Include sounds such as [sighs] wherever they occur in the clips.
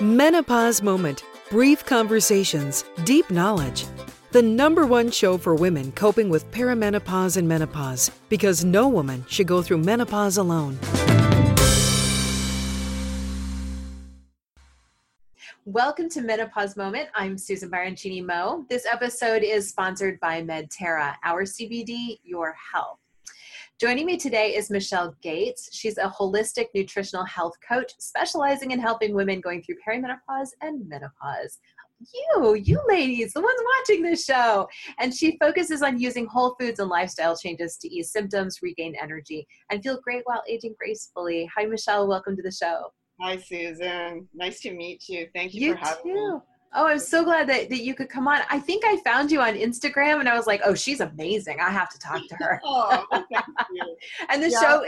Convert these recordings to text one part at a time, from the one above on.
Menopause Moment Brief conversations, deep knowledge. The number one show for women coping with perimenopause and menopause because no woman should go through menopause alone. Welcome to Menopause Moment. I'm Susan Baroncini Moe. This episode is sponsored by Medterra, our CBD, your health. Joining me today is Michelle Gates. She's a holistic nutritional health coach specializing in helping women going through perimenopause and menopause. You, you ladies, the ones watching this show. And she focuses on using whole foods and lifestyle changes to ease symptoms, regain energy, and feel great while aging gracefully. Hi, Michelle. Welcome to the show. Hi, Susan. Nice to meet you. Thank you, you for having too. me. Oh, I'm so glad that, that you could come on. I think I found you on Instagram and I was like, oh, she's amazing. I have to talk to her. [laughs] oh, thank you. [laughs] and the yeah. show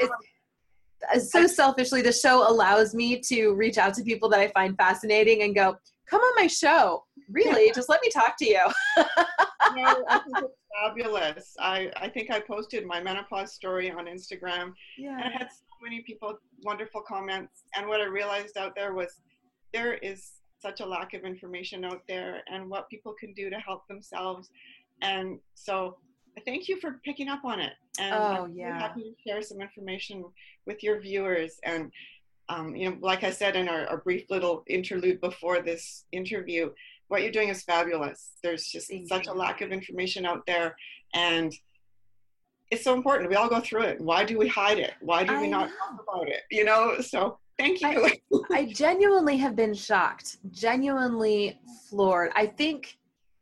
is so selfishly, the show allows me to reach out to people that I find fascinating and go, come on my show. Really? Just let me talk to you. no, I [laughs] think it's fabulous. I, I think I posted my menopause story on Instagram yeah. and I had so many people, wonderful comments. And what I realized out there was there is such a lack of information out there and what people can do to help themselves. And so thank you for picking up on it. And oh, I'm yeah. happy to share some information with your viewers. And, um, you know, like I said in our, our, brief little interlude before this interview, what you're doing is fabulous. There's just thank such you. a lack of information out there. And it's so important. We all go through it. Why do we hide it? Why do I we not know. talk about it? You know, so Thank you. I, [laughs] I genuinely have been shocked, genuinely floored. I think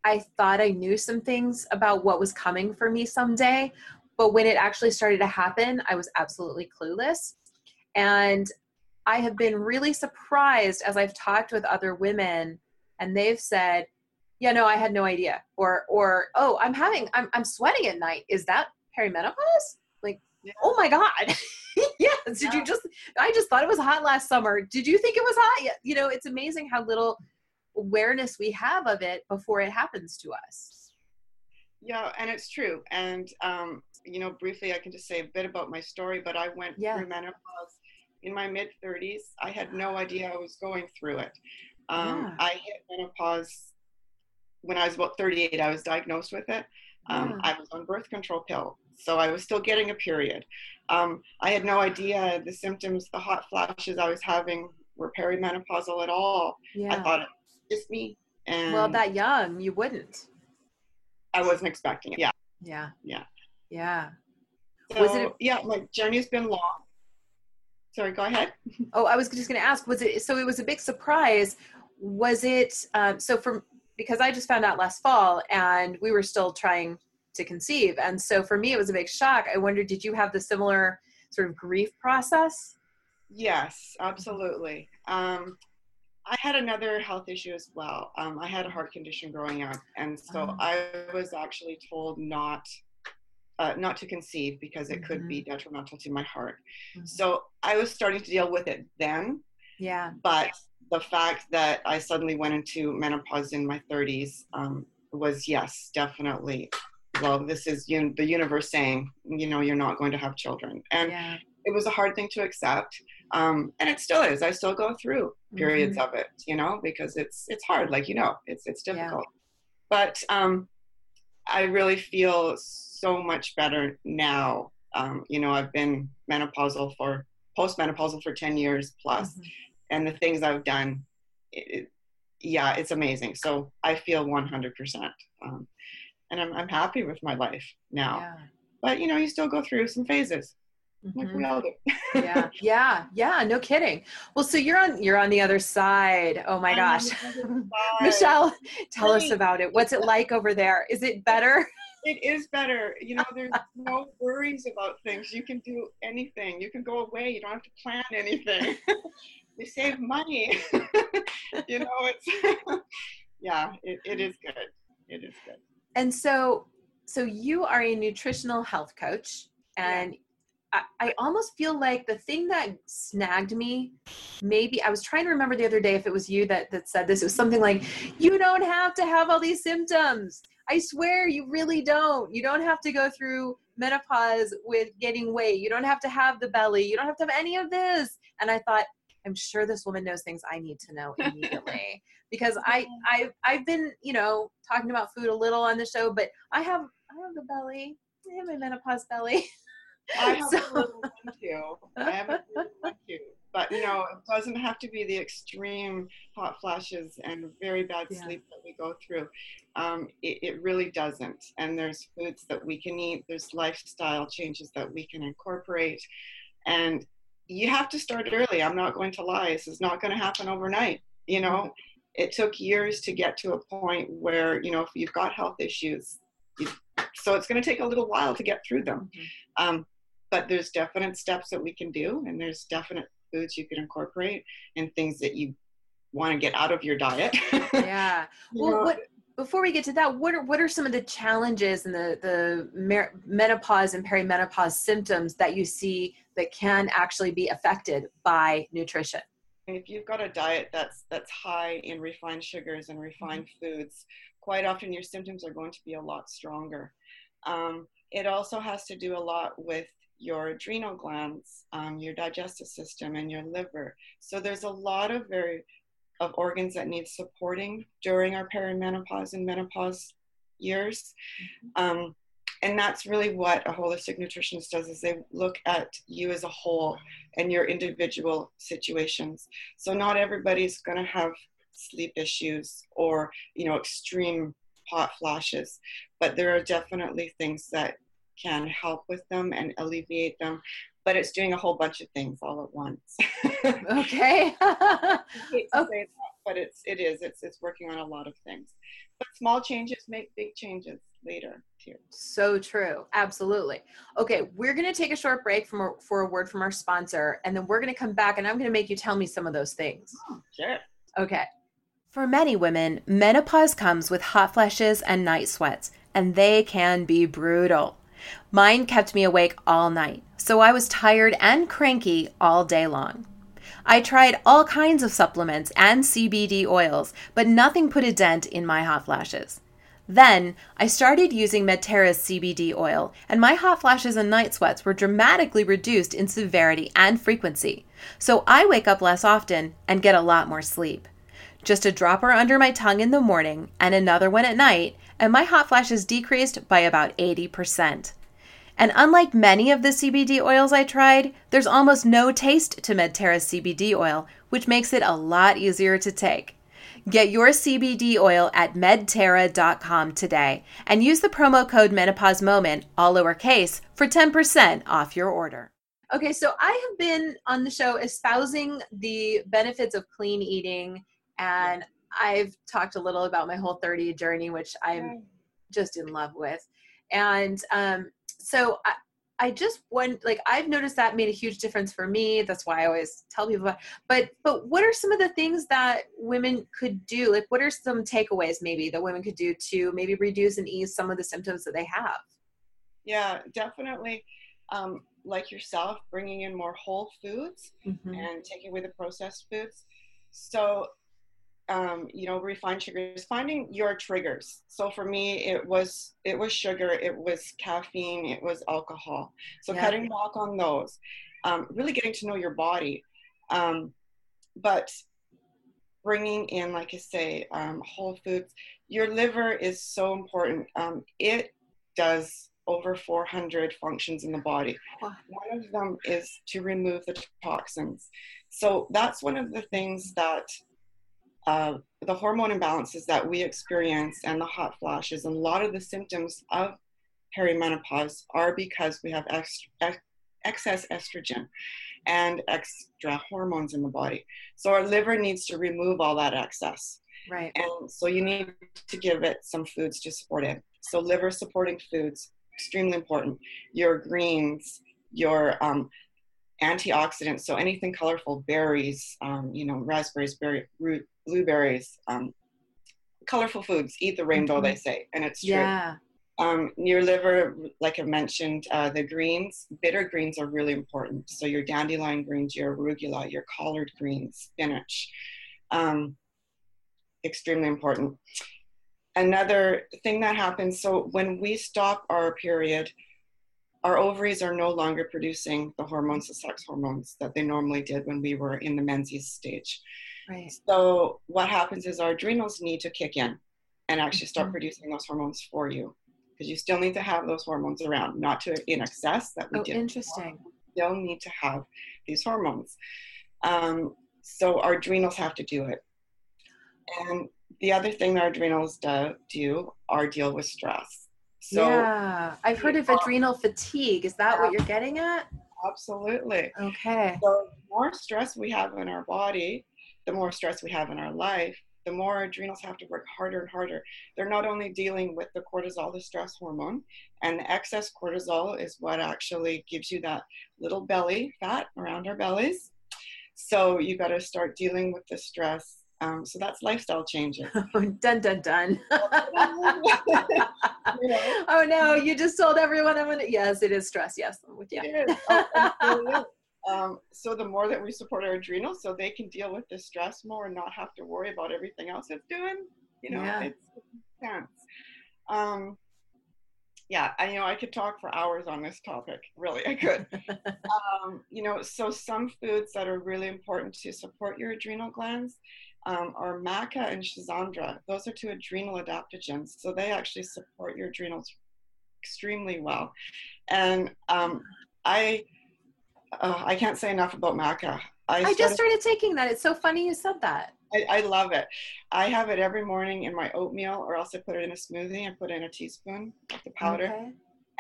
I thought I knew some things about what was coming for me someday, but when it actually started to happen, I was absolutely clueless. And I have been really surprised as I've talked with other women and they've said, yeah, no, I had no idea. Or, or, oh, I'm having, I'm, I'm sweating at night. Is that perimenopause? Like, yeah. oh my God. [laughs] yes. Did yeah. you just, I just thought it was hot last summer. Did you think it was hot? You know, it's amazing how little awareness we have of it before it happens to us. Yeah, and it's true. And, um, you know, briefly, I can just say a bit about my story, but I went yeah. through menopause in my mid 30s. I had no idea I was going through it. Um, yeah. I hit menopause when I was about 38. I was diagnosed with it. Um, yeah. I was on birth control pill, so I was still getting a period. Um, I had no idea the symptoms, the hot flashes I was having were perimenopausal at all. Yeah. I thought it was just me. And well, that young, you wouldn't. I wasn't expecting it. Yeah. Yeah. Yeah. Yeah. So, was it? Yeah, my journey's been long. Sorry, go ahead. Oh, I was just going to ask. Was it so? It was a big surprise. Was it um, so? From because I just found out last fall, and we were still trying to conceive. And so for me, it was a big shock. I wonder, did you have the similar sort of grief process? Yes, absolutely. Um, I had another health issue as well. Um, I had a heart condition growing up, and so oh. I was actually told not uh, not to conceive because it mm-hmm. could be mm-hmm. detrimental to my heart. Mm-hmm. So I was starting to deal with it then. Yeah. But the fact that I suddenly went into menopause in my 30s um, was yes, definitely well, this is you, the universe saying, you know, you're not going to have children. And yeah. it was a hard thing to accept. Um, and it still is. I still go through periods mm-hmm. of it, you know, because it's it's hard, like you know, it's it's difficult. Yeah. But um, I really feel so much better now. Um, you know, I've been menopausal for postmenopausal for 10 years plus, mm-hmm. And the things I've done, it, it, yeah, it's amazing. So I feel 100%. Um, and I'm, I'm happy with my life now. Yeah. But you know, you still go through some phases. Mm-hmm. Like we all do. yeah, [laughs] yeah, yeah. No kidding. Well, so you're on you're on the other side. Oh my I'm gosh, [laughs] Michelle, tell us about it. What's it like over there? Is it better? It is better. You know, there's [laughs] no worries about things. You can do anything. You can go away. You don't have to plan anything. You save money. [laughs] you know, it's [laughs] yeah. It, it is good. It is good and so so you are a nutritional health coach and yeah. I, I almost feel like the thing that snagged me maybe i was trying to remember the other day if it was you that that said this it was something like you don't have to have all these symptoms i swear you really don't you don't have to go through menopause with getting weight you don't have to have the belly you don't have to have any of this and i thought I'm sure this woman knows things I need to know [laughs] immediately because I I I've been you know talking about food a little on the show, but I have I have a belly. I have a menopause belly. I have [laughs] so. a little one too. I have a little one [laughs] too. But you know, it doesn't have to be the extreme hot flashes and very bad yeah. sleep that we go through. Um, it, it really doesn't. And there's foods that we can eat. There's lifestyle changes that we can incorporate. And you have to start early. I'm not going to lie. This is not going to happen overnight. You know, it took years to get to a point where, you know, if you've got health issues, you, so it's going to take a little while to get through them. Mm-hmm. Um, but there's definite steps that we can do, and there's definite foods you can incorporate and things that you want to get out of your diet. [laughs] yeah. Well, what, before we get to that, what are what are some of the challenges and the the mer- menopause and perimenopause symptoms that you see that can actually be affected by nutrition? If you've got a diet that's that's high in refined sugars and refined mm-hmm. foods, quite often your symptoms are going to be a lot stronger. Um, it also has to do a lot with your adrenal glands, um, your digestive system, and your liver. So there's a lot of very of organs that need supporting during our perimenopause and menopause years. Mm-hmm. Um, and that's really what a holistic nutritionist does is they look at you as a whole and your individual situations. So not everybody's going to have sleep issues or, you know, extreme hot flashes, but there are definitely things that can help with them and alleviate them but it's doing a whole bunch of things all at once. [laughs] okay. okay. but it's it is it's it's working on a lot of things. But small changes make big changes later too. So true. Absolutely. Okay, we're going to take a short break from a, for a word from our sponsor and then we're going to come back and I'm going to make you tell me some of those things. Oh, sure. Okay. For many women, menopause comes with hot flashes and night sweats, and they can be brutal. Mine kept me awake all night, so I was tired and cranky all day long. I tried all kinds of supplements and CBD oils, but nothing put a dent in my hot flashes. Then I started using Medterra's CBD oil, and my hot flashes and night sweats were dramatically reduced in severity and frequency. So I wake up less often and get a lot more sleep. Just a dropper under my tongue in the morning and another one at night, and my hot flashes decreased by about 80%. And unlike many of the CBD oils I tried, there's almost no taste to Medterra's CBD oil, which makes it a lot easier to take. Get your CBD oil at medterra.com today and use the promo code menopause moment, all lowercase, for 10% off your order. Okay, so I have been on the show espousing the benefits of clean eating and I've talked a little about my whole 30 journey, which I'm just in love with. And um, so I, I just want like I've noticed that made a huge difference for me. That's why I always tell people about. But but what are some of the things that women could do? Like what are some takeaways maybe that women could do to maybe reduce and ease some of the symptoms that they have? Yeah, definitely. Um, like yourself, bringing in more whole foods mm-hmm. and taking away the processed foods. So um, you know refined sugars finding your triggers. So for me it was it was sugar it was caffeine it was alcohol. So yeah. cutting back on those um, really getting to know your body um, but bringing in like i say um, whole foods your liver is so important. Um, it does over 400 functions in the body. One of them is to remove the toxins. So that's one of the things that uh, the hormone imbalances that we experience and the hot flashes and a lot of the symptoms of perimenopause are because we have ex- ex- excess estrogen and extra hormones in the body. So our liver needs to remove all that excess. Right. And so you need to give it some foods to support it. So liver supporting foods, extremely important. Your greens, your um, antioxidants, so anything colorful, berries, um, you know, raspberries, berry, root, blueberries, um, colorful foods. Eat the rainbow, mm-hmm. they say, and it's true. Yeah. Um, your liver, like I mentioned, uh, the greens, bitter greens are really important. So your dandelion greens, your arugula, your collard greens, spinach, um, extremely important. Another thing that happens, so when we stop our period, our ovaries are no longer producing the hormones, the sex hormones that they normally did when we were in the menses stage. Right. So what happens is our adrenals need to kick in and actually start Mhm. producing those hormones for you because you still need to have those hormones around, not to in excess that we Oh, did. interesting. Still need to have these hormones. Um, so our adrenals have to do it. And the other thing that our adrenals do, do are deal with stress. So yeah. I've heard of adrenal fatigue. Is that what you're getting at? absolutely. Okay. So the more stress we have in our body, the more stress we have in our life, the more adrenals have to work harder and harder. They're not only dealing with the cortisol, the stress hormone, and the excess cortisol is what actually gives you that little belly fat around our bellies. So you got to start dealing with the stress. Um, so that's lifestyle changes. [laughs] dun dun dun. [laughs] You know? oh no, you just told everyone I'm gonna yes, it is stress. Yes, I'm with you. Oh, and it really is. Um, so the more that we support our adrenals so they can deal with the stress more and not have to worry about everything else it's doing you know Yeah. it's intense um, yeah I, you know i could talk for hours on this topic really i could [laughs] um, you know so some foods that are really important to support your adrenal glands um, are maca and schizandra those are two adrenal adaptogens so they actually support your adrenals extremely well and um, i uh, I can't say enough about maca. I, I just started- taking that. It's so funny you said that. I, I love it. I have it every morning in my oatmeal, or else I put it in a smoothie and put in a teaspoon of the powder, Okay.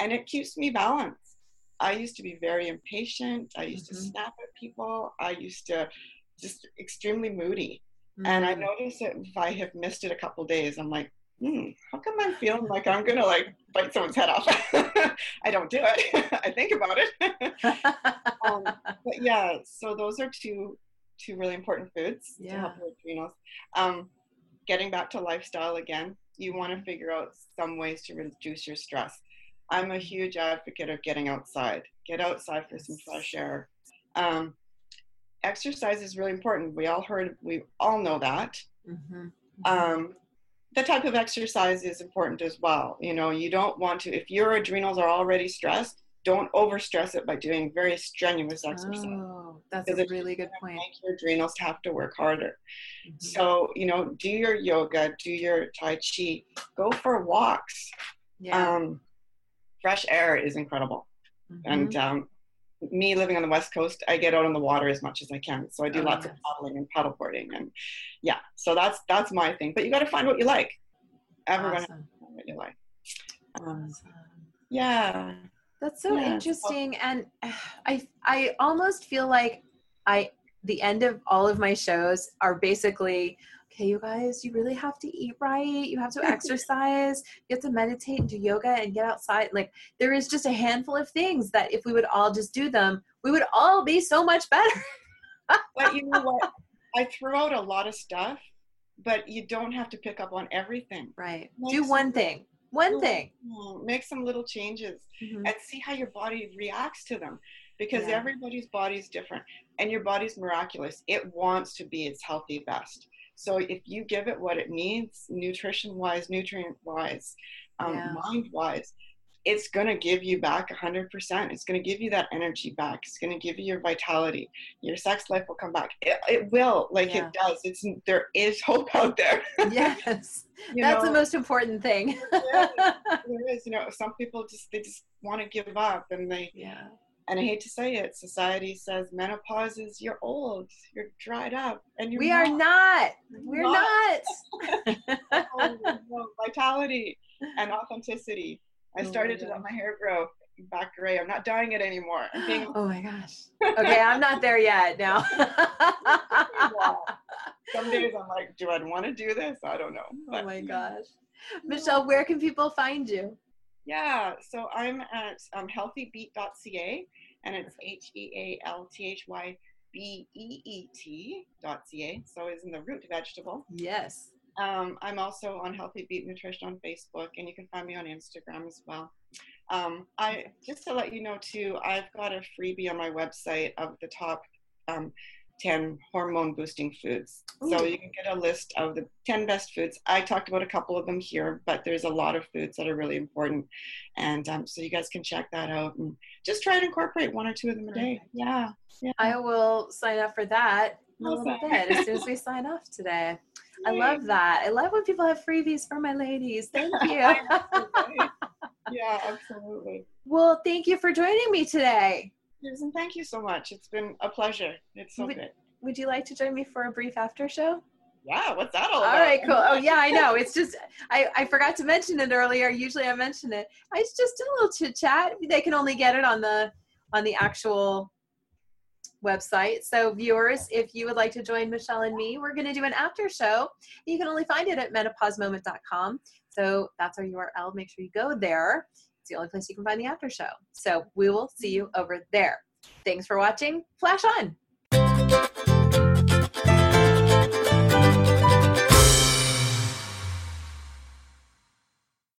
and it keeps me balanced. I used to be very impatient. I used Mhm. to snap at people. I used to just extremely moody. And I Mm. notice that if I have missed it a couple days, I'm like, hmm, how come I'm feeling like I'm gonna like bite someone's head off? [laughs] I don't do it. [laughs] I think about it. [laughs] um, but yeah, so those are two two really important foods to help Yeah. your adrenals. Um, getting back to lifestyle again, you want to figure out some ways to reduce your stress. I'm a huge advocate of getting outside. Get outside for some fresh air. Um, exercise is really important. We all heard, we all know that. Mhm. Um, the type of exercise is important as well. You know, you don't want to, if your adrenals are already stressed, don't overstress it by doing very strenuous exercise. Oh, that's a really good point. Make your adrenals have to work harder. Mhm. So, you know, do your yoga, do your Tai Chi, go for walks. Yeah. Um, fresh air is incredible. Mhm. And um, me living on the West Coast, I get out on the water as much as I can. So I do Oh, lots of yes. paddling and paddleboarding. And yeah, so that's that's my thing. But you got to find what you like. Everyone Awesome. what you like. Um, Awesome. yeah. That's so Yeah. interesting, and [sighs] I I almost feel like I the end of all of my shows are basically okay. You guys, you really have to eat right. You have to [laughs] exercise. You have to meditate and do yoga and get outside. Like there is just a handful of things that if we would all just do them, we would all be so much better. But you know what? [laughs] I threw out a lot of stuff, but you don't have to pick up on everything. Right. Make Do one thing. One do thing. Make some little changes. Mhm. and see how your body reacts to them because Yeah. everybody's body is different and your body's miraculous it wants to be its healthy best so if you give it what it needs nutrition wise nutrient wise um, Yeah. mind wise it's going to give you back 100% it's going to give you that energy back it's going to give you your vitality your sex life will come back it, it will like Yeah. it does it's there is [laughs] hope out there yes. [laughs] you That's know? the most important thing. [laughs] there is you know some people just they just want to give up and they yeah. And I hate to say it, society says menopause is you're old, you're dried up, and you're We are not. We're not. not. [laughs] Oh, no, vitality and authenticity. I Oh started to let my hair grow back gray. I'm not dyeing it anymore. I'm being [gasps] oh my gosh. [laughs] Okay, I'm not there yet now. [laughs] some days I'm like, do I want to do this? I don't know. oh my gosh. Michelle, where can people find you? Yeah, so I'm at um, healthybeet.ca and it's H E A L T H Y B E E T.ca. So it's in the root vegetable. Yes. Um, I'm also on Healthy Beet Nutrition on Facebook, and you can find me on Instagram as well. Um, I just to let you know too, I've got a freebie on my website of the top um, 10 hormone boosting foods. Ooh. So you can get a list of the 10 best foods. I talked about a couple of them here, but there's a lot of foods that are really important. And um, so you guys can check that out and just try to incorporate one or two of them a day. Yeah. yeah. I will sign up for that a little Awesome. bit as soon as we sign off today. [laughs] I love that. I love when people have freebies for my ladies. Thank [laughs] you. yeah, absolutely. well, thank you for joining me today. Susan, thank you so much. It's been a pleasure. It's so Would- good. Would you like to join me for a brief after show? Yeah, what's that all All about? All right, cool. Oh yeah, I know. [laughs] It's just I, I forgot to mention it earlier. Usually I mention it. I it's just a little chit chat. They can only get it on the on the actual website. So viewers, if you would like to join Michelle and me, we're going to do an after show. You can only find it at menopausemoment.com. So that's our URL. Make sure you go there. It's the only place you can find the after show. So we will see you over there. Thanks for watching. Flash on.